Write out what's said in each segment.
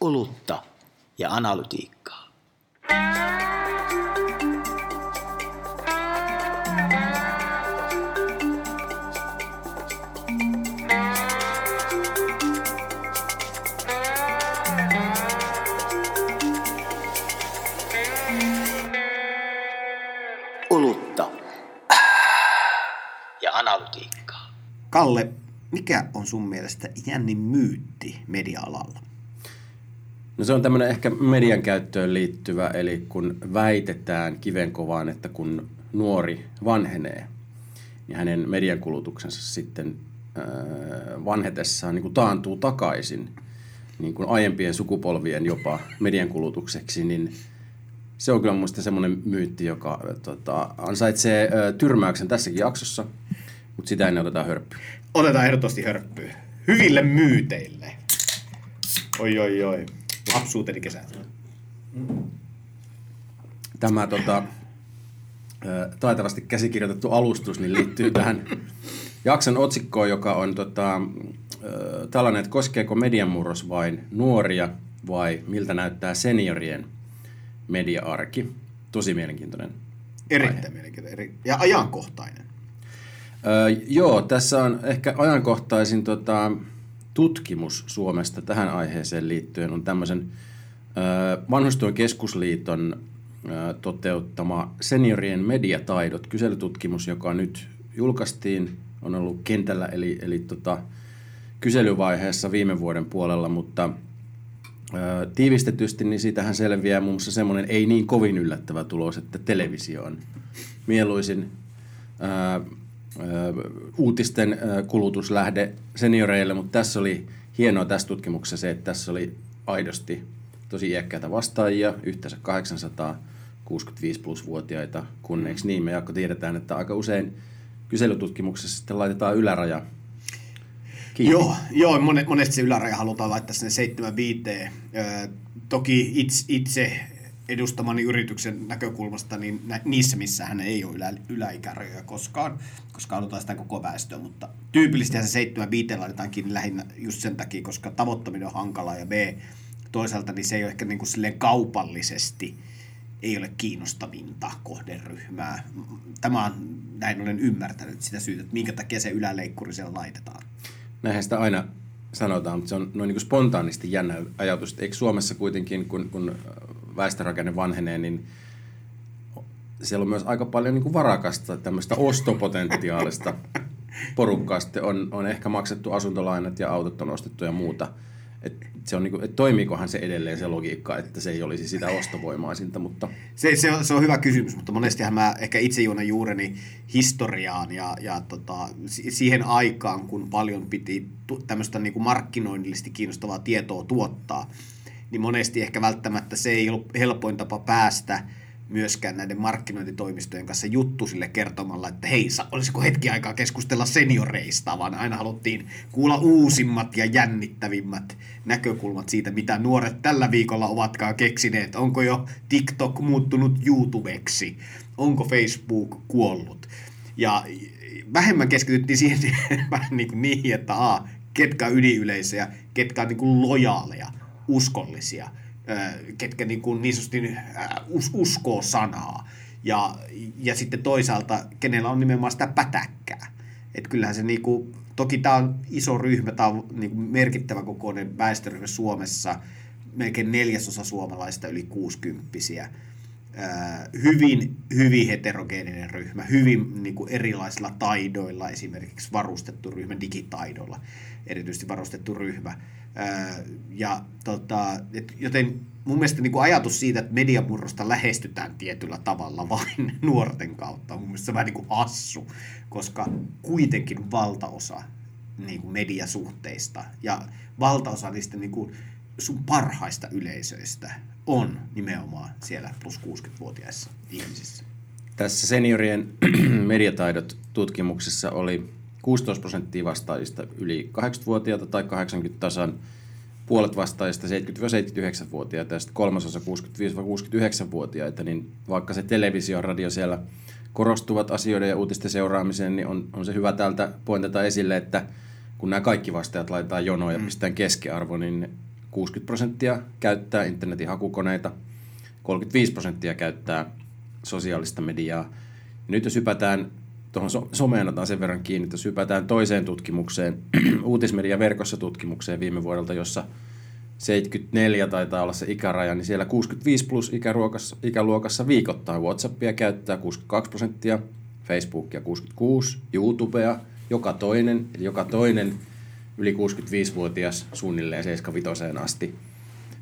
olutta ja analytiikkaa. Olutta ja analytiikkaa. Kalle, mikä on sun mielestä jännin myytti media-alalla? No se on tämmöinen ehkä median käyttöön liittyvä, eli kun väitetään kivenkovaan, että kun nuori vanhenee, niin hänen median kulutuksensa sitten äh, vanhetessaan niin kuin taantuu takaisin niin kuin aiempien sukupolvien jopa median kulutukseksi, niin se on kyllä mielestä semmoinen myytti, joka tota, ansaitsee äh, tyrmäyksen tässäkin jaksossa, mutta sitä ennen otetaan hörppy. Otetaan ehdottomasti hörppyä. Hyville myyteille. Oi, oi, oi. Lapsuuteni kesät. Tämä tota, taitavasti käsikirjoitettu alustus niin liittyy tähän jakson otsikkoon, joka on tota, tällainen, että koskeeko median murros vain nuoria vai miltä näyttää seniorien media-arki. Tosi mielenkiintoinen. Erittäin mielenkiintoinen. Eri... Ja ajankohtainen. Öö, joo, tässä on ehkä ajankohtaisin tota, tutkimus Suomesta tähän aiheeseen liittyen on tämmöisen vanhustyön keskusliiton toteuttama seniorien mediataidot kyselytutkimus, joka nyt julkaistiin, on ollut kentällä eli, eli tota, kyselyvaiheessa viime vuoden puolella, mutta öö, tiivistetysti niin siitähän selviää muun muassa semmoinen ei niin kovin yllättävä tulos, että televisio on mieluisin öö, uutisten kulutuslähde senioreille, mutta tässä oli hienoa tässä tutkimuksessa se, että tässä oli aidosti tosi iäkkäitä vastaajia, yhteensä 865 plus-vuotiaita, kun eikö niin, me Jaakko tiedetään, että aika usein kyselytutkimuksessa sitten laitetaan yläraja kiinni. Joo, joo monesti se yläraja halutaan laittaa sinne 75. toki itse, itse edustamani yrityksen näkökulmasta, niin niissä, missä hän ei ole ylä, yläikärajoja koskaan, koska halutaan sitä koko väestöä, mutta tyypillisesti se 75 laitetaankin lähinnä just sen takia, koska tavoittaminen on hankalaa ja B, toisaalta niin se ei ole ehkä niin kuin silleen kaupallisesti ei ole kiinnostavinta kohderyhmää. Tämä on, näin olen ymmärtänyt sitä syytä, että minkä takia se yläleikkuri siellä laitetaan. Näinhän sitä aina sanotaan, mutta se on noin niin spontaanisti jännä ajatus. Eikö Suomessa kuitenkin, kun, kun väestörakenne vanhenee, niin siellä on myös aika paljon niin kuin varakasta tämmöistä ostopotentiaalista porukkaa. Sitten on, on ehkä maksettu asuntolainat ja autot on ostettu ja muuta. Et se on niinku, et toimiikohan se edelleen se logiikka, että se ei olisi sitä ostovoimaisinta, mutta... Se, se, on, se on hyvä kysymys, mutta monestihan mä ehkä itse juonan juureni historiaan ja, ja tota, siihen aikaan, kun paljon piti tämmöistä niinku markkinoinnillisesti kiinnostavaa tietoa tuottaa, niin monesti ehkä välttämättä se ei ollut helpoin tapa päästä myöskään näiden markkinointitoimistojen kanssa juttu sille kertomalla, että hei, olisiko hetki aikaa keskustella senioreista, vaan aina haluttiin kuulla uusimmat ja jännittävimmät näkökulmat siitä, mitä nuoret tällä viikolla ovatkaan keksineet. Onko jo TikTok muuttunut YouTubeksi? Onko Facebook kuollut? Ja vähemmän keskityttiin siihen vähän niin kuin niihin, että ketkä on ketkä on niin kuin lojaaleja uskollisia, ketkä niin, kuin niin sanotusti us, uskoo sanaa. Ja, ja sitten toisaalta, kenellä on nimenomaan sitä pätäkkää. Että kyllähän se niin kuin, toki tämä on iso ryhmä, tämä on niin kuin merkittävä kokoinen väestöryhmä Suomessa, melkein neljäsosa suomalaista yli 60 hyvin, hyvin heterogeeninen ryhmä, hyvin niin kuin erilaisilla taidoilla, esimerkiksi varustettu ryhmä, digitaidoilla erityisesti varustettu ryhmä. Ja, tota, et, joten mun mielestä niin kuin ajatus siitä, että mediamurrosta lähestytään tietyllä tavalla vain nuorten kautta, on mun mielestä vähän niin kuin hassu, koska kuitenkin valtaosa niin kuin mediasuhteista ja valtaosa niistä niin kuin sun parhaista yleisöistä on nimenomaan siellä plus 60-vuotiaissa ihmisissä. Tässä seniorien mediataidot tutkimuksessa oli 16 prosenttia vastaajista yli 80-vuotiaita tai 80 tasan, puolet vastaajista 70-79-vuotiaita ja sitten kolmasosa 65-69-vuotiaita, niin vaikka se televisio ja radio siellä korostuvat asioiden ja uutisten seuraamiseen, niin on, on se hyvä täältä pointata esille, että kun nämä kaikki vastaajat laitetaan jonoon ja mm. pistetään keskiarvo, niin 60 prosenttia käyttää internetin hakukoneita, 35 prosenttia käyttää sosiaalista mediaa. Ja nyt jos hypätään tuohon so- someen otan sen verran kiinni, että jos hypätään toiseen tutkimukseen, uutismedia verkossa tutkimukseen viime vuodelta, jossa 74 taitaa olla se ikäraja, niin siellä 65 plus ikäluokassa, ikäluokassa viikoittain Whatsappia käyttää 62 prosenttia, Facebookia 66, YouTubea joka toinen, eli joka toinen yli 65-vuotias suunnilleen 75 asti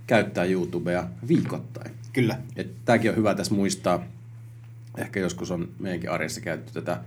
käyttää YouTubea viikoittain. Kyllä. Tämäkin on hyvä tässä muistaa. Ehkä joskus on meidänkin arjessa käytetty tätä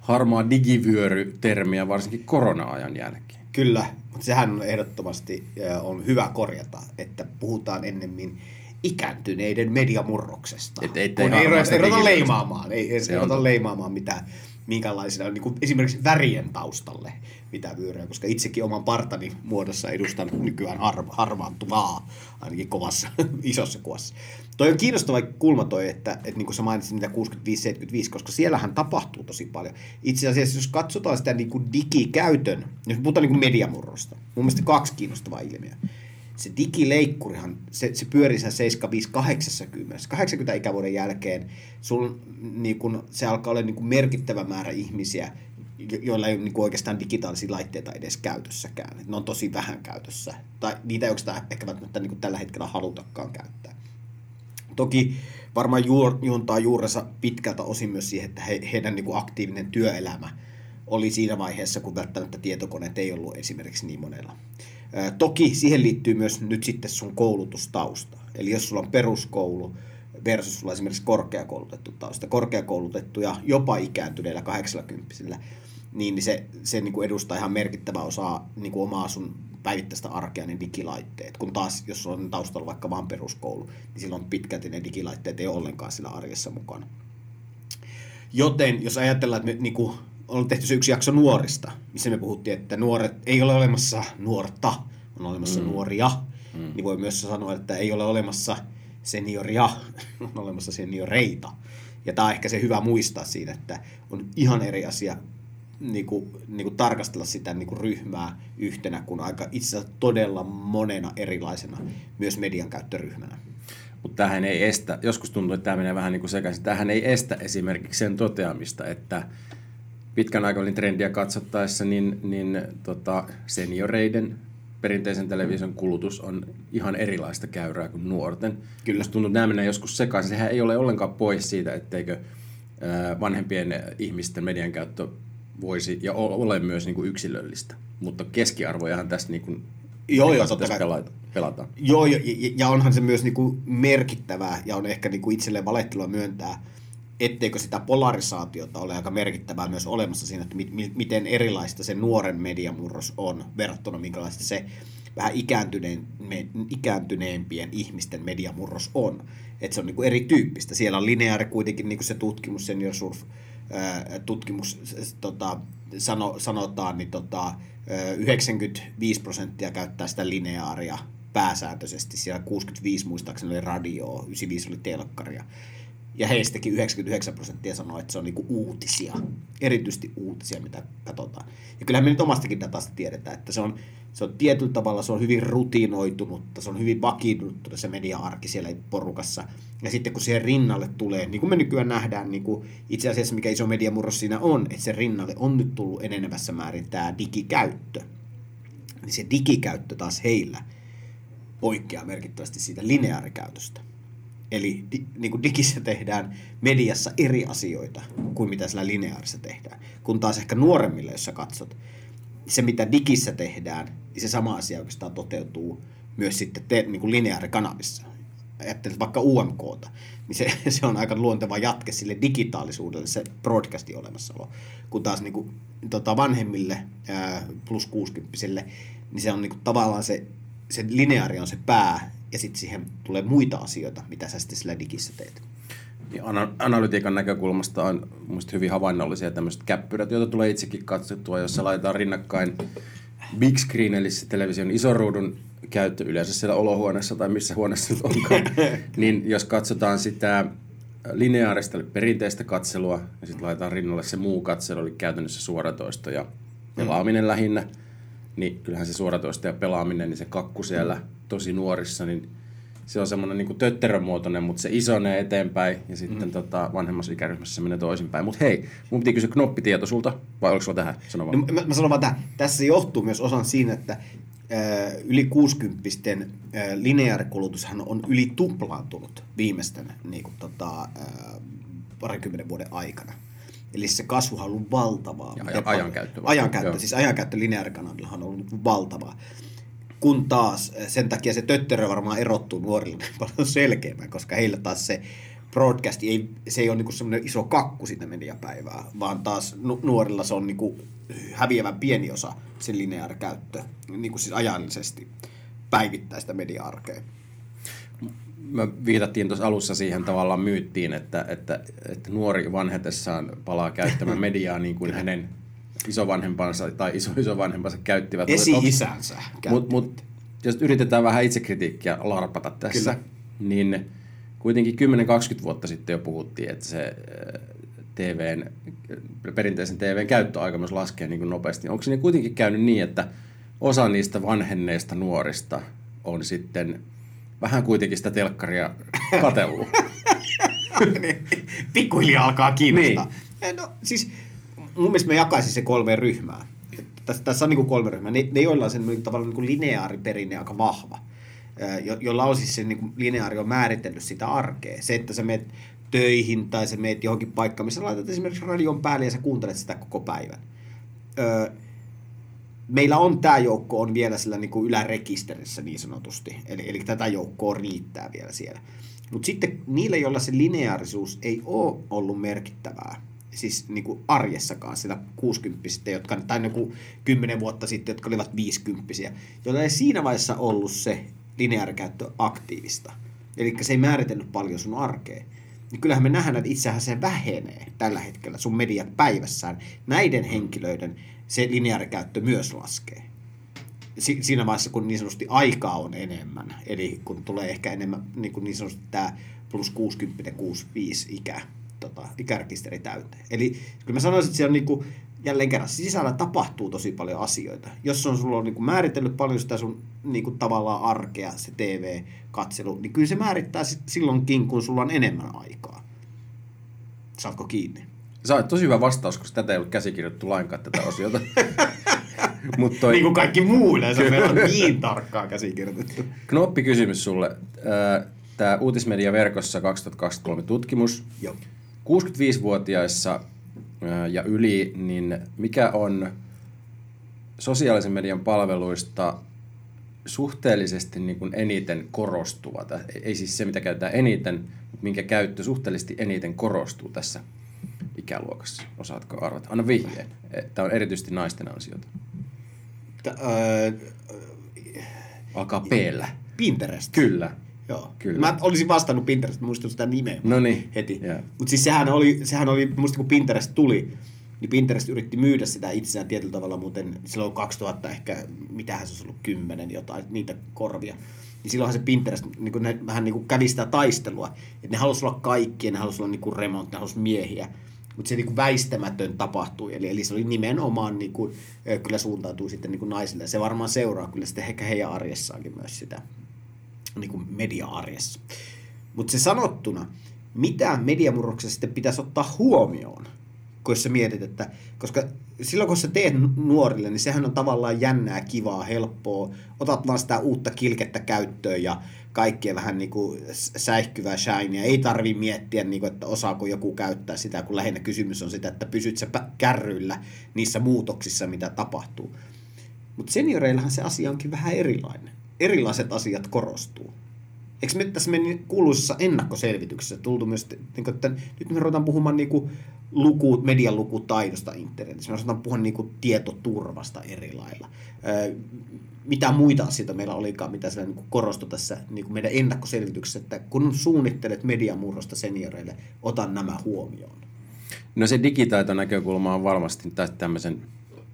harmaa digivyöry-termiä, varsinkin korona-ajan jälkeen. Kyllä, mutta sehän on ehdottomasti on hyvä korjata, että puhutaan ennemmin ikääntyneiden mediamurroksesta. Et ei kun ei, ei ruveta leimaamaan, ei, ei totta. leimaamaan mitään minkälaisina niin kuin esimerkiksi värien taustalle mitä vyöryä, koska itsekin oman partani muodossa edustan nykyään har, harmaantuvaa, ainakin kovassa, isossa kuvassa. Toi on kiinnostava kulma toi, että, että niin kuin sä mainitsit mitä 65-75, koska siellähän tapahtuu tosi paljon. Itse asiassa jos katsotaan sitä niin kuin digikäytön, jos puhutaan niin kuin mediamurrosta, mun mielestä kaksi kiinnostavaa ilmiöä. Se digileikkurihan, se, se pyörii sen 75-80. 80 ikävuoden jälkeen sul, niin kun, se alkaa olla niin kun merkittävä määrä ihmisiä, jo- joilla ei ole niin kuin oikeastaan digitaalisia laitteita edes käytössäkään. Ne on tosi vähän käytössä. Tai niitä ei oikeastaan ehkä välttämättä niin kuin tällä hetkellä halutakaan käyttää. Toki varmaan juur, juontaa juurensa pitkältä osin myös siihen, että he, heidän niin kuin aktiivinen työelämä oli siinä vaiheessa, kun välttämättä tietokoneet ei ollut esimerkiksi niin monella. Toki siihen liittyy myös nyt sitten sun koulutustausta. Eli jos sulla on peruskoulu versus sulla on esimerkiksi korkeakoulutettu tausta, korkeakoulutettu ja jopa ikääntyneillä 80 niin niin se, se niin kuin edustaa ihan merkittävä osaa niin kuin omaa sun päivittäistä arkea ne digilaitteet. Kun taas, jos on taustalla vaikka vain peruskoulu, niin silloin pitkälti ne digilaitteet ei ole ollenkaan siinä arjessa mukana. Joten jos ajatellaan, että me niin kuin, on tehty se yksi jakso nuorista, missä me puhuttiin, että nuoret ei ole olemassa nuorta, on olemassa mm. nuoria, mm. niin voi myös sanoa, että ei ole olemassa senioria, on olemassa senioreita. Ja tämä on ehkä se hyvä muistaa siinä, että on ihan eri asia niin kuin, niin kuin tarkastella sitä niin kuin ryhmää yhtenä, kun aika itse asiassa todella monena erilaisena myös median käyttöryhmänä. Mutta tämähän ei estä, joskus tuntuu, että tämä menee vähän niin kuin sekaisin, tämähän ei estä esimerkiksi sen toteamista, että pitkän aikavälin trendiä katsottaessa, niin, niin tota, senioreiden perinteisen television kulutus on ihan erilaista käyrää kuin nuorten. Kyllä. Musta tuntuu, että nämä menee joskus sekaisin. Sehän ei ole ollenkaan pois siitä, etteikö vanhempien ihmisten median käyttö voisi ja ole myös niin kuin yksilöllistä. Mutta keskiarvojahan tässä niin kuin Joo, joo, totta kai. pelata, pelataan. Joo, ja, ja- onhan se myös niinku merkittävää, ja on ehkä niinku itselleen valehtelua myöntää, etteikö sitä polarisaatiota ole aika merkittävää myös olemassa siinä, että mi- mi- miten erilaista se nuoren mediamurros on verrattuna minkälaista se vähän ikääntyneen, me, ikääntyneempien ihmisten mediamurros on. Että se on niinku erityyppistä. Siellä on lineaari kuitenkin niinku se tutkimus, senior surf tutkimus tota, sano, sanotaan, niin tota, ää, 95 prosenttia käyttää sitä lineaaria pääsääntöisesti. Siellä 65 muistaakseni oli radioa, 95 oli telkkaria. Ja heistäkin 99 prosenttia sanoo, että se on niinku uutisia, erityisesti uutisia, mitä katsotaan. Ja kyllähän me nyt omastakin datasta tiedetään, että se on, se on tietyllä tavalla se on hyvin rutinoitunutta, se on hyvin vakiintunutta se media-arki siellä porukassa. Ja sitten kun siihen rinnalle tulee, niin kuin me nykyään nähdään, niin kuin itse asiassa mikä iso mediamurros siinä on, että sen rinnalle on nyt tullut enenevässä määrin tämä digikäyttö. Niin se digikäyttö taas heillä poikkeaa merkittävästi siitä lineaarikäytöstä. Eli di, niin kuin digissä tehdään mediassa eri asioita kuin mitä sillä lineaarissa tehdään. Kun taas ehkä nuoremmille, jos sä katsot, se mitä digissä tehdään, niin se sama asia oikeastaan toteutuu myös sitten te, niin kuin lineaarikanavissa. Ajattelet vaikka UMKta, niin se, se on aika luonteva jatke sille digitaalisuudelle, se broadcastin olemassaolo. Kun taas niin kuin, tota vanhemmille ää, plus 60 niin se on niin kuin, tavallaan se, se lineaari on se pää, ja sitten siihen tulee muita asioita, mitä sä sitten sillä digissä teet. Niin ana- analytiikan näkökulmasta on musta hyvin havainnollisia tämmöiset käppyrät, joita tulee itsekin katsottua, jossa laitetaan rinnakkain big screen, eli se television isoruudun käyttö yleensä siellä olohuoneessa tai missä huoneessa nyt onkaan, niin jos katsotaan sitä lineaarista, eli perinteistä katselua, ja sitten laitetaan rinnalle se muu katselu, eli käytännössä suoratoisto ja pelaaminen lähinnä, niin kyllähän se suoratoista ja pelaaminen, niin se kakku siellä tosi nuorissa, niin se on semmoinen niin tötterömuotoinen, mutta se isonee eteenpäin ja sitten mm. tota, vanhemmassa ikäryhmässä se menee toisinpäin. Mutta hei, mun piti kysyä knoppitieto sulta, vai oliko sulla tähän sanomaan? No, mä, mä sanon vaan tähän. Tässä johtuu myös osan siinä, että yli 60 lineaarikulutushan on yli tuplaantunut viimeisten niin kuin, tota, parikymmenen vuoden aikana. Eli se kasvuhan on ollut valtavaa. Ja ajan, ajankäyttö. Ajankäyttö, Joo. siis ajankäyttö lineaarikanavillahan on ollut valtavaa. Kun taas sen takia se tötterö varmaan erottuu nuorille paljon selkeämmin, koska heillä taas se broadcast ei, se ei ole niinku semmoinen iso kakku siitä mediapäivää, vaan taas nuorilla se on niinku häviävän pieni osa sen lineaarikäyttö, niinku siis ajallisesti päivittäistä media-arkea me viitattiin tuossa alussa siihen tavallaan myyttiin, että, että, että nuori vanhetessaan palaa käyttämään mediaa niin kuin hänen isovanhempansa tai iso isovanhempansa käyttivät. Esi-isänsä Mutta mut, jos yritetään vähän itsekritiikkiä larpata tässä, Kyllä. niin kuitenkin 10-20 vuotta sitten jo puhuttiin, että se äh, TVn, perinteisen TVn käyttöaika myös laskee niin kuin nopeasti. Onko siinä kuitenkin käynyt niin, että osa niistä vanhenneista nuorista on sitten vähän kuitenkin sitä telkkaria katellut. Niin, pikkuhiljaa alkaa kiinnostaa. Niin. Eh, no siis mun mielestä me jakaisin se kolme ryhmää. Tässä, tässä on niin kuin kolme ryhmää. Ne, ne joilla on sen niin tavallaan niin lineaariperinne aika vahva. Jo, jolla on siis se niin kuin lineaari on määritellyt sitä arkea. Se, että sä meet töihin tai sä meet johonkin paikkaan, missä laitat esimerkiksi radion päälle ja sä kuuntelet sitä koko päivän. Öö, meillä on tämä joukko on vielä sillä niin kuin ylärekisterissä niin sanotusti, eli, eli tätä joukkoa riittää vielä siellä. Mutta sitten niille, joilla se lineaarisuus ei ole ollut merkittävää, siis niin kuin arjessakaan sillä 60 jotka, tai niin 10 vuotta sitten, jotka olivat 50 joilla ei siinä vaiheessa ollut se lineaarikäyttö aktiivista. Eli se ei määritellyt paljon sun arkea. Niin kyllähän me nähdään, että itsehän se vähenee tällä hetkellä sun mediat päivässään näiden henkilöiden se lineaarikäyttö myös laskee. Si- siinä vaiheessa, kun niin sanotusti aikaa on enemmän, eli kun tulee ehkä enemmän niin, kuin niin sanotusti tämä plus 60, 65 ikä, tota, ikärekisteri täyteen. Eli kyllä mä sanoisin, että siellä on niin kuin, jälleen kerran sisällä tapahtuu tosi paljon asioita. Jos on sulla on niin kuin määritellyt paljon sitä sun niin kuin tavallaan arkea, se TV-katselu, niin kyllä se määrittää silloinkin, kun sulla on enemmän aikaa. Saatko kiinni? Sä oot tosi hyvä vastaus, koska tätä ei ollut käsikirjoittu lainkaan tätä osiota. Mut toi... Niin kuin kaikki muu yleensä, meillä on niin tarkkaan käsikirjoitettu. Knoppi kysymys sulle. Tämä Uutismedia verkossa 2023 tutkimus. Joo. 65-vuotiaissa ja yli, niin mikä on sosiaalisen median palveluista suhteellisesti niin kuin eniten korostuva, ei siis se mitä käytetään eniten, mutta minkä käyttö suhteellisesti eniten korostuu tässä ikäluokassa? Osaatko arvata? Anna vihjeen. Tämä on erityisesti naisten ansiota. T- öö, Alkaa p Pinterest. Kyllä. Joo. Kyllä. Mä olisin vastannut Pinterest, muistin sitä nimeä no niin. heti. Yeah. Mutta siis sehän oli, sehän oli, muistin kun Pinterest tuli, niin Pinterest yritti myydä sitä itseään tietyllä tavalla, muuten silloin 2000 ehkä, mitähän se olisi ollut, kymmenen jotain, niitä korvia. Niin silloinhan se Pinterest niin kuin ne, vähän niin kuin kävi sitä taistelua, että ne halusi olla kaikki, ne halusi olla niin kuin remont, ne halusi miehiä mutta se niin kuin väistämätön tapahtui. Eli, eli se oli nimenomaan, niin kuin, kyllä suuntautui sitten niin kuin naisille. Se varmaan seuraa kyllä sitten ehkä heidän arjessaankin myös sitä niin kuin media-arjessa. Mutta se sanottuna, mitä mediamurroksessa sitten pitäisi ottaa huomioon, kun sä mietit, että koska silloin kun sä teet nuorille, niin sehän on tavallaan jännää, kivaa, helppoa. Otat vaan sitä uutta kilkettä käyttöön ja kaikkea vähän niin kuin säihkyvää shinia. Ei tarvi miettiä, niin kuin, että osaako joku käyttää sitä, kun lähinnä kysymys on sitä, että pysyt sä kärryillä niissä muutoksissa, mitä tapahtuu. Mutta senioreillahan se asia onkin vähän erilainen. Erilaiset asiat korostuu. Eikö me tässä meidän kuuluisessa ennakkoselvityksessä tultu myös, että nyt me ruvetaan puhumaan niin kuin luku, median lukutaidosta internetissä. Me ruvetaan puhua niin kuin tietoturvasta eri lailla mitä muita asioita meillä olikaan, mitä siellä niin korostui tässä niin meidän ennakkoselvityksessä, että kun suunnittelet mediamurrosta senioreille, otan nämä huomioon. No se digitaito-näkökulma on varmasti, tämmöisen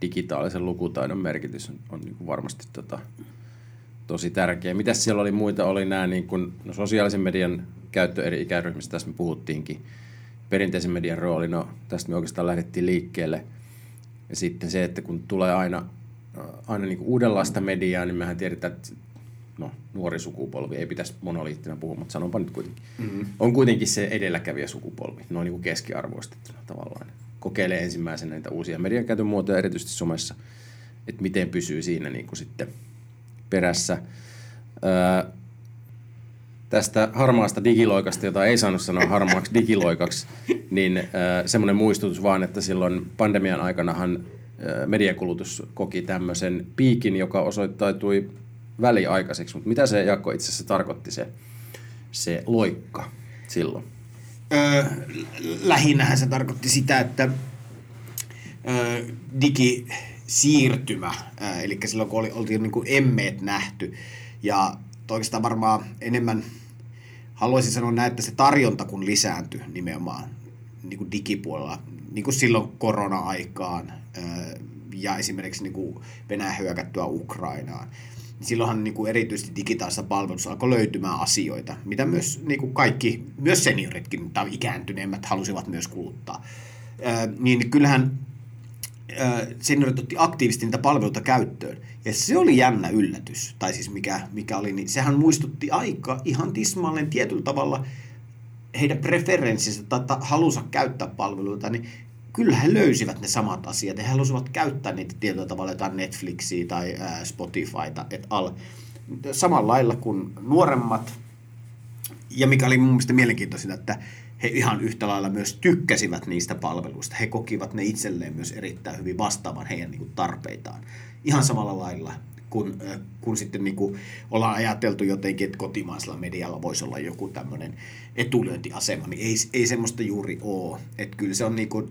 digitaalisen lukutaidon merkitys on, on niin varmasti tota, tosi tärkeä. Mitäs siellä oli muita? Oli nämä niin kuin, no sosiaalisen median käyttö eri ikäryhmistä, tässä me puhuttiinkin. Perinteisen median rooli, no tästä me oikeastaan lähdettiin liikkeelle. Ja sitten se, että kun tulee aina aina niin uudenlaista mediaa, niin mehän tiedetään, että no, nuori sukupolvi, ei pitäisi monoliittina puhua, mutta sanonpa nyt kuitenkin, mm-hmm. on kuitenkin se edelläkävijä sukupolvi, noin niin kuin keskiarvoistettuna tavallaan. Kokeilee ensimmäisenä näitä uusia median käytön muotoja, erityisesti somessa, että miten pysyy siinä niin kuin sitten perässä. Öö, tästä harmaasta digiloikasta, jota ei saanut sanoa harmaaksi digiloikaksi, niin äh, semmoinen muistutus vaan, että silloin pandemian aikanahan mediakulutus koki tämmöisen piikin, joka osoittautui väliaikaiseksi. Mutta mitä se Jakko itse asiassa tarkoitti se, se loikka silloin? Öö, lähinnähän se tarkoitti sitä, että öö, digisiirtymä, öö, eli silloin kun oli, oltiin niin kuin emmeet nähty, ja oikeastaan varmaan enemmän haluaisin sanoa näin, että se tarjonta kun lisääntyi nimenomaan niin kuin digipuolella, niin kuin silloin korona-aikaan ja esimerkiksi niin kuin Venäjän hyökättyä Ukrainaan, niin silloinhan niin kuin erityisesti digitaalisessa palvelussa alkoi löytymään asioita, mitä myös niin kuin kaikki, myös senioritkin tai ikääntyneemmät halusivat myös kuluttaa. Niin kyllähän seniorit otti aktiivisesti niitä palveluita käyttöön. Ja se oli jännä yllätys, tai siis mikä, mikä oli, niin sehän muistutti aika ihan tismalleen tietyllä tavalla heidän preferenssinsä tai halunsa käyttää palveluita, niin kyllä he löysivät ne samat asiat. He halusivat käyttää niitä tietyllä tavalla jotain Netflixiä tai Spotifyta, et al. Samalla lailla kuin nuoremmat, ja mikä oli mun mielestä mielenkiintoista, että he ihan yhtä lailla myös tykkäsivät niistä palveluista. He kokivat ne itselleen myös erittäin hyvin vastaavan heidän niin kuin, tarpeitaan. Ihan samalla lailla kun, kun sitten niin kuin ollaan ajateltu jotenkin, että kotimaisella medialla voisi olla joku tämmöinen etulyöntiasema, niin ei, ei semmoista juuri ole. Että kyllä se on niin kuin,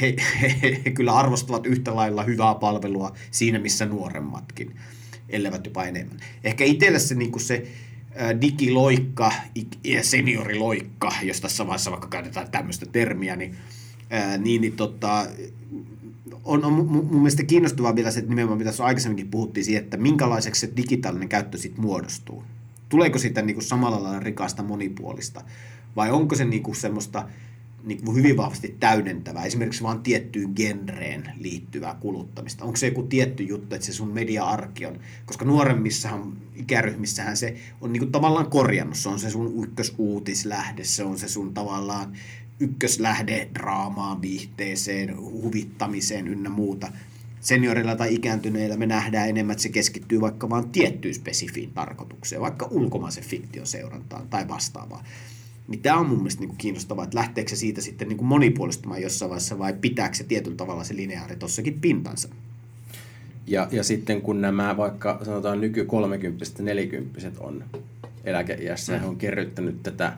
he, he, he, kyllä arvostavat yhtä lailla hyvää palvelua siinä, missä nuoremmatkin, elleivät jopa enemmän. Ehkä itselle se, niin kuin se digiloikka ja senioriloikka, jos tässä vaiheessa vaikka käytetään tämmöistä termiä, niin, ää, niin, niin tota, on, on mun mielestä kiinnostavaa vielä se, että nimenomaan mitä aikaisemminkin puhuttiin siitä, että minkälaiseksi se digitaalinen käyttö sitten muodostuu. Tuleeko siitä niin kuin samalla lailla rikasta monipuolista vai onko se niin kuin semmoista niin kuin hyvin vahvasti täydentävää, esimerkiksi vain tiettyyn genreen liittyvää kuluttamista? Onko se joku tietty juttu, että se sun media-arki on, koska nuoremmissahan ikäryhmissähän se on niin kuin tavallaan korjannut, se on se sun ykkösuutislähde, se on se sun tavallaan ykköslähde draamaan, viihteeseen, huvittamiseen ynnä muuta. Seniorilla tai ikääntyneillä me nähdään enemmän, että se keskittyy vaikka vain tiettyyn spesifiin tarkoitukseen, vaikka ulkomaisen fiktion seurantaan tai vastaavaan. Niin tämä on mun mielestä niin kiinnostavaa, että lähteekö se siitä sitten niin monipuolistumaan jossain vaiheessa vai pitääkö se tietyllä tavalla se lineaari tuossakin pintansa? Ja, ja sitten kun nämä vaikka sanotaan nyky 30 40 on eläkeiässä mm. on kerryttänyt tätä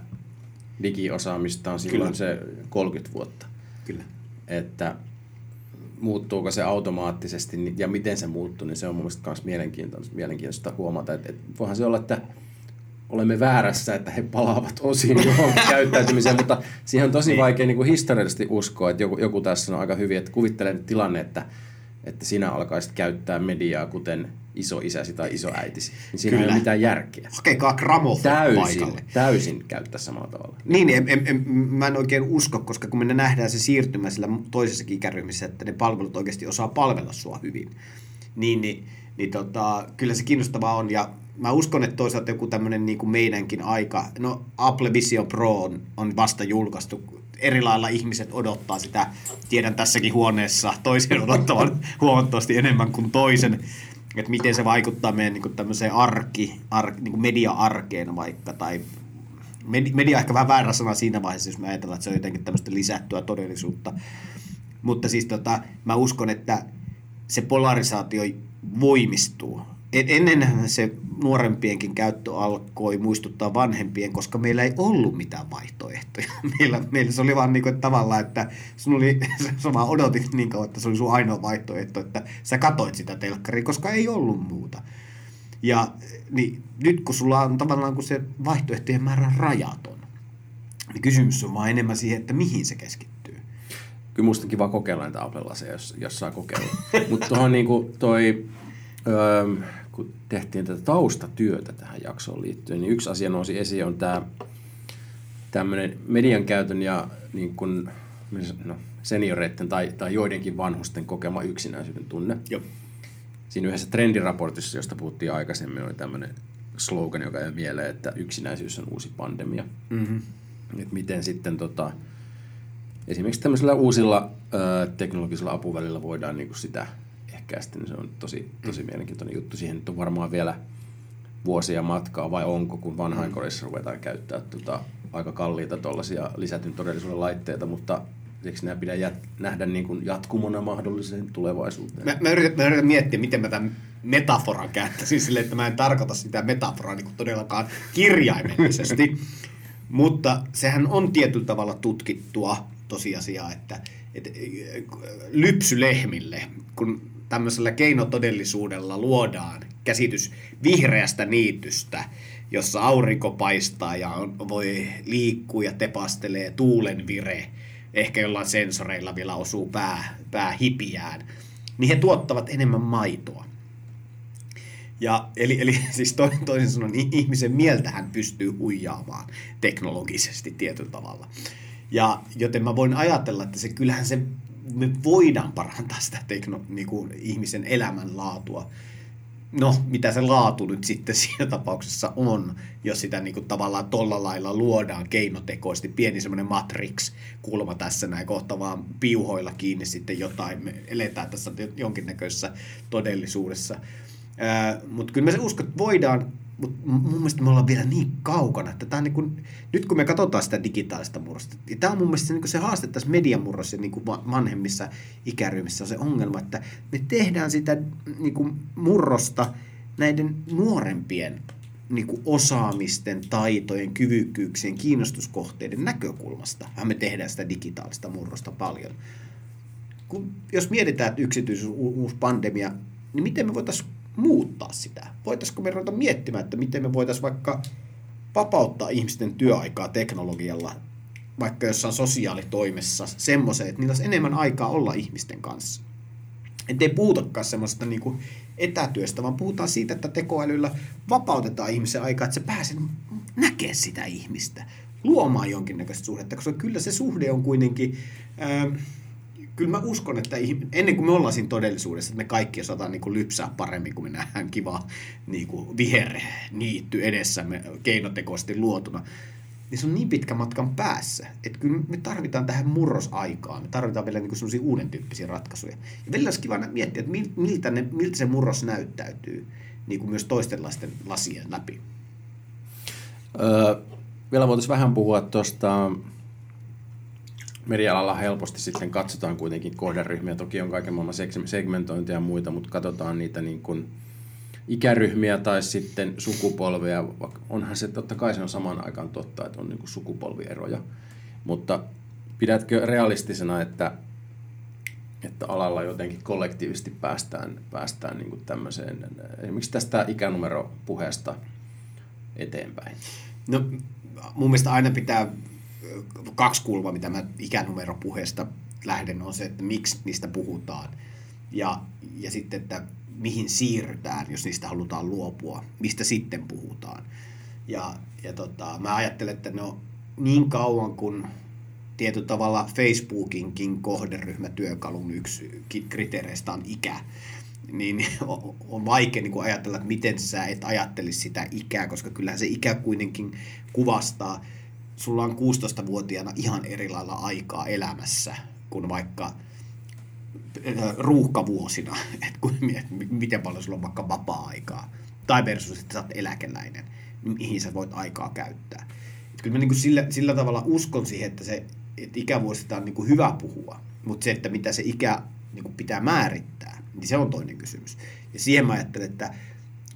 digiosaamista on silloin Kyllä. se 30 vuotta. Kyllä. Että muuttuuko se automaattisesti ja miten se muuttuu, niin se on mun mielestä myös mielenkiintoista, mielenkiintoista huomata. Että, että voihan se olla, että olemme väärässä, että he palaavat osin johonkin käyttäytymiseen, mutta siihen on tosi niin. vaikea niin kuin historiallisesti uskoa, että joku, joku tässä on aika hyvin, että kuvittelen tilanne, että, että sinä alkaisit käyttää mediaa, kuten isoisäsi tai isoäitisi. Niin siinä Kyllä. ei ole mitään järkeä. Hakekaa gramofon täysin, paikalle. Täysin käyttää samalla tavalla. Niin, en, en, en, mä en oikein usko, koska kun me nähdään se siirtymä sillä toisessakin ikäryhmissä, että ne palvelut oikeasti osaa palvella sua hyvin, niin, niin, niin tota, kyllä se kiinnostavaa on. Ja mä uskon, että toisaalta joku tämmöinen niin kuin meidänkin aika, no Apple Vision Pro on, on vasta julkaistu, eri lailla ihmiset odottaa sitä, tiedän tässäkin huoneessa toisen odottavan huomattavasti enemmän kuin toisen, että miten se vaikuttaa meidän niin tämmöiseen arki, ar, niin media-arkeen vaikka, tai media ehkä vähän väärä sana siinä vaiheessa, jos me ajatellaan, että se on jotenkin tämmöistä lisättyä todellisuutta. Mutta siis tota, mä uskon, että se polarisaatio voimistuu ennen se nuorempienkin käyttö alkoi muistuttaa vanhempien, koska meillä ei ollut mitään vaihtoehtoja. Meillä, meillä se oli vaan niin kuin, tavallaan, että sun oli, sä vaan odotit niin kauan, että se oli sun ainoa vaihtoehto, että sä katoit sitä telkkaria, koska ei ollut muuta. Ja niin, nyt kun sulla on tavallaan kun se vaihtoehtojen määrä rajaton, niin kysymys on vaan enemmän siihen, että mihin se keskittyy. Kyllä musta on kiva kokeilla näitä apple jos, jos saa kokeilla. Mutta tuohon niin toi... Öö, kun tehtiin tätä taustatyötä tähän jaksoon liittyen, niin yksi asia nousi esiin on tämä tämmöinen median käytön ja niin kuin, no, senioreiden tai, tai joidenkin vanhusten kokema yksinäisyyden tunne. Joo. siinä yhdessä trendiraportissa, josta puhuttiin aikaisemmin, oli tämmöinen slogan, joka ei mieleen, että yksinäisyys on uusi pandemia. Mm-hmm. Et miten sitten tota, esimerkiksi tämmöisillä uusilla ö, teknologisilla apuvälillä voidaan niin kuin sitä ehkäistä, niin se on tosi, tosi mm. mielenkiintoinen juttu. Siihen nyt on varmaan vielä vuosia matkaa, vai onko, kun vanhainkodissa ruvetaan käyttää tota, aika kalliita tuollaisia lisätyn todellisuuden laitteita, mutta eikö nämä pidä jät- nähdä niin kuin jatkumona mahdolliseen tulevaisuuteen? Mä, mä, yritän, mä yritän miettiä, miten mä tämän metaforan käyttäisin silleen, että mä en tarkoita sitä metaforaa niin kuin todellakaan kirjaimellisesti. Mutta sehän on tietyllä tavalla tutkittua tosiasiaa, että, että lypsylehmille, kun tämmöisellä keinotodellisuudella luodaan käsitys vihreästä niitystä, jossa aurinko paistaa ja on, voi liikkua ja tepastelee tuulen vire, ehkä jollain sensoreilla vielä osuu pää, pää hipiään, niin he tuottavat enemmän maitoa. Ja, eli, eli siis to, toisin sanoen ihmisen mieltähän pystyy huijaamaan teknologisesti tietyllä tavalla. Ja joten mä voin ajatella, että se kyllähän se, me voidaan parantaa sitä tekno, niin kuin ihmisen elämänlaatua. No, mitä se laatu nyt sitten siinä tapauksessa on, jos sitä niin kuin tavallaan tolla lailla luodaan keinotekoisesti, pieni semmoinen matrix-kulma tässä näin, kohta vaan piuhoilla kiinni sitten jotain, me eletään tässä jonkinnäköisessä todellisuudessa. Mutta kyllä mä se uskon, että voidaan, mutta mun mielestä me ollaan vielä niin kaukana, että tää niin kun, nyt kun me katsotaan sitä digitaalista murrosta, niin tämä on mun mielestä se, niin se haaste tässä mediamurrossa niin kuin vanhemmissa ikäryhmissä on se ongelma, että me tehdään sitä niin murrosta näiden nuorempien niin osaamisten, taitojen, kyvykkyyksien, kiinnostuskohteiden näkökulmasta. Ja me tehdään sitä digitaalista murrosta paljon. Kun, jos mietitään, että yksityisyys uusi pandemia, niin miten me voitaisiin muuttaa sitä? Voitaisiko me ruveta miettimään, että miten me voitaisiin vaikka vapauttaa ihmisten työaikaa teknologialla, vaikka jossain sosiaalitoimessa, semmoiseen, että niillä olisi enemmän aikaa olla ihmisten kanssa. Että ei puhutakaan semmoista niin kuin etätyöstä, vaan puhutaan siitä, että tekoälyllä vapautetaan ihmisen aikaa, että se pääsee näkemään sitä ihmistä, luomaan jonkinnäköistä suhdetta, koska kyllä se suhde on kuitenkin... Ää, kyllä mä uskon, että ennen kuin me ollaan siinä todellisuudessa, että me kaikki osataan niin kuin lypsää paremmin, kuin me nähdään kiva niin kuin viher niitty edessämme keinotekoisesti luotuna, niin se on niin pitkä matkan päässä, että kyllä me tarvitaan tähän murrosaikaan, me tarvitaan vielä niin sellaisia uuden tyyppisiä ratkaisuja. Ja välillä olisi kiva miettiä, että miltä, ne, miltä se murros näyttäytyy niin kuin myös toisten lasten lasien läpi. Öö, vielä voitaisiin vähän puhua tuosta merialalla helposti sitten katsotaan kuitenkin kohderyhmiä. Toki on kaiken maailman segmentointia ja muita, mutta katsotaan niitä niin kuin ikäryhmiä tai sitten sukupolveja. Onhan se totta kai se on samaan aikaan totta, että on niin kuin sukupolvieroja. Mutta pidätkö realistisena, että, että alalla jotenkin kollektiivisesti päästään, päästään niin kuin tämmöiseen, esimerkiksi tästä ikänumeropuheesta eteenpäin? No mun mielestä aina pitää kaksi kulmaa, mitä mä ikänumeropuheesta lähden, on se, että miksi niistä puhutaan. Ja, ja sitten, että mihin siirrytään, jos niistä halutaan luopua, mistä sitten puhutaan. Ja, ja tota, mä ajattelen, että no niin kauan kun tietyllä tavalla Facebookinkin kohderyhmätyökalun yksi kriteereistä on ikä, niin on vaikea niin ajatella, että miten sä et ajattelisi sitä ikää, koska kyllähän se ikä kuitenkin kuvastaa sulla on 16-vuotiaana ihan eri lailla aikaa elämässä kuin vaikka ruuhkavuosina, että miten paljon sulla on vaikka vapaa-aikaa. Tai versus, että sä oot eläkeläinen, mihin sä voit aikaa käyttää. Et kyllä mä niin sillä, sillä tavalla uskon siihen, että, se, että ikävuosista on niin hyvä puhua, mutta se, että mitä se ikä niin pitää määrittää, niin se on toinen kysymys. Ja siihen mä ajattelen, että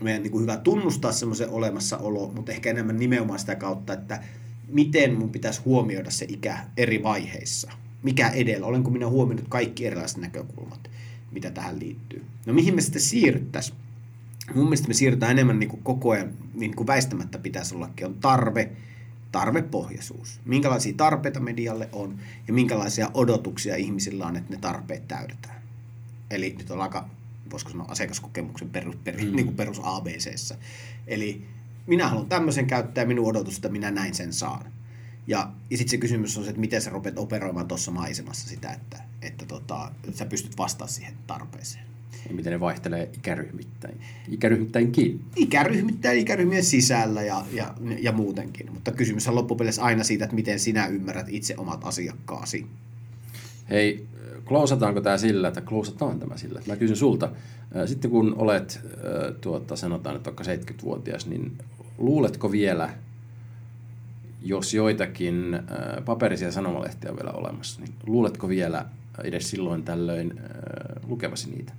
meidän niin hyvä tunnustaa semmoisen olemassaolo, mutta ehkä enemmän nimenomaan sitä kautta, että miten mun pitäisi huomioida se ikä eri vaiheissa. Mikä edellä? Olenko minä huomioinut kaikki erilaiset näkökulmat, mitä tähän liittyy? No mihin me sitten siirryttäisiin? Mun mielestä me siirrytään enemmän niin kuin koko ajan, niin kuin väistämättä pitäisi ollakin, on tarve, tarvepohjaisuus. Minkälaisia tarpeita medialle on ja minkälaisia odotuksia ihmisillä on, että ne tarpeet täydetään. Eli nyt on aika, voisiko sanoa, asiakaskokemuksen perus, per, mm. niin kuin perus ABCssä. Eli minä haluan tämmöisen käyttää minun odotusta, minä näin sen saan. Ja, ja sitten se kysymys on se, että miten sä rupeat operoimaan tuossa maisemassa sitä, että, että tota, sä pystyt vastaamaan siihen tarpeeseen. Ja miten ne vaihtelee ikäryhmittäin. Ikäryhmittäinkin. Ikäryhmittäin ikäryhmien sisällä ja, ja, ja muutenkin. Mutta kysymys on loppupeleissä aina siitä, että miten sinä ymmärrät itse omat asiakkaasi. Hei, klousataanko tämä sillä, että klousataan tämä sillä? Mä kysyn sulta, sitten kun olet, tuota, sanotaan, että vaikka 70-vuotias, niin luuletko vielä, jos joitakin äh, paperisia sanomalehtiä on vielä olemassa, niin luuletko vielä edes silloin tällöin lukevasi niitä?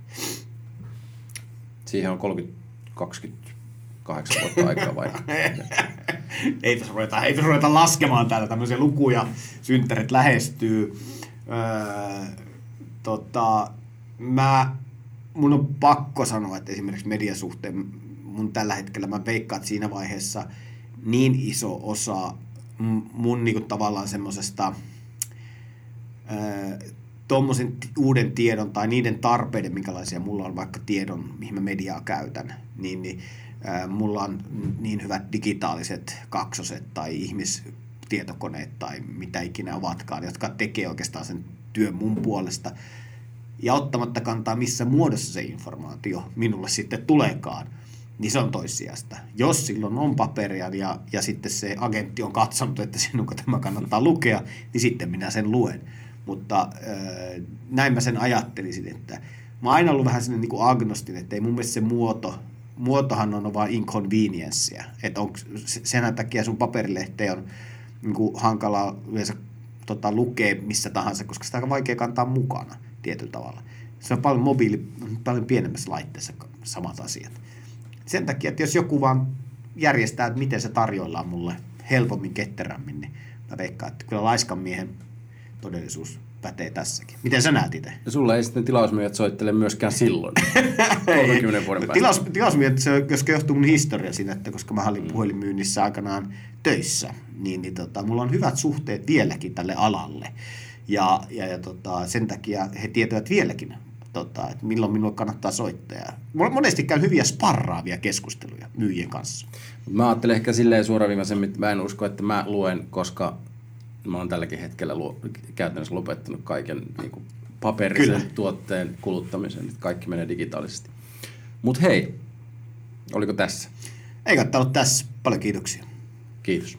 Siihen on 30, 28 vuotta aikaa vai? ei tässä ruveta, ei tässä ruveta laskemaan täällä tämmöisiä lukuja, synttärit lähestyy. Öö, tota, mä, mun on pakko sanoa, että esimerkiksi mediasuhteen mun tällä hetkellä mä veikkaan, että siinä vaiheessa niin iso osa mun niinku tavallaan semmoisesta tuommoisen uuden tiedon tai niiden tarpeiden, minkälaisia mulla on vaikka tiedon, mihin mä mediaa käytän, niin, niin ää, mulla on niin hyvät digitaaliset kaksoset tai ihmistietokoneet tai mitä ikinä ovatkaan, jotka tekee oikeastaan sen työn mun puolesta. Ja ottamatta kantaa, missä muodossa se informaatio minulle sitten tuleekaan, niin se on toissijasta. Jos silloin on paperia ja, ja sitten se agentti on katsonut, että sinun tämä kannattaa lukea, niin sitten minä sen luen. Mutta äh, näin mä sen ajattelisin, että mä oon aina ollut vähän sellainen niin agnostinen, että ei mun mielestä se muoto, muotohan on vain inconveniencea. Että onko, sen takia sun paperilehteen on niin hankalaa yleensä tota, lukea missä tahansa, koska sitä on vaikea kantaa mukana tietyllä tavalla. Se on paljon mobiili, paljon pienemmässä laitteessa samat asiat. Sen takia, että jos joku vaan järjestää, että miten se tarjoillaan mulle helpommin, ketterämmin, niin mä veikkaan, että kyllä laiskan miehen todellisuus pätee tässäkin. Miten sä näet itse? Ja sulla ei sitten tilausmyyjät soittele myöskään silloin, 30 vuoden päästä. Tilaus, tilausmyyjät, se, koska johtuu mun historia siinä, että koska mä olin mm. puhelinmyynnissä aikanaan töissä, niin, niin tota, mulla on hyvät suhteet vieläkin tälle alalle. Ja, ja, ja tota, sen takia he tietävät vieläkin, tota, että milloin minulle kannattaa soittaa. Monesti käy hyviä sparraavia keskusteluja myyjien kanssa. Mä ajattelen ehkä silleen suoraviivaisemmin, että mä en usko, että mä luen, koska mä oon tälläkin hetkellä luo, käytännössä lopettanut kaiken niin kuin paperisen Kyllä. tuotteen kuluttamisen. Kaikki menee digitaalisesti. Mutta hei, oliko tässä? Eikä ollut tässä. Paljon kiitoksia. Kiitos.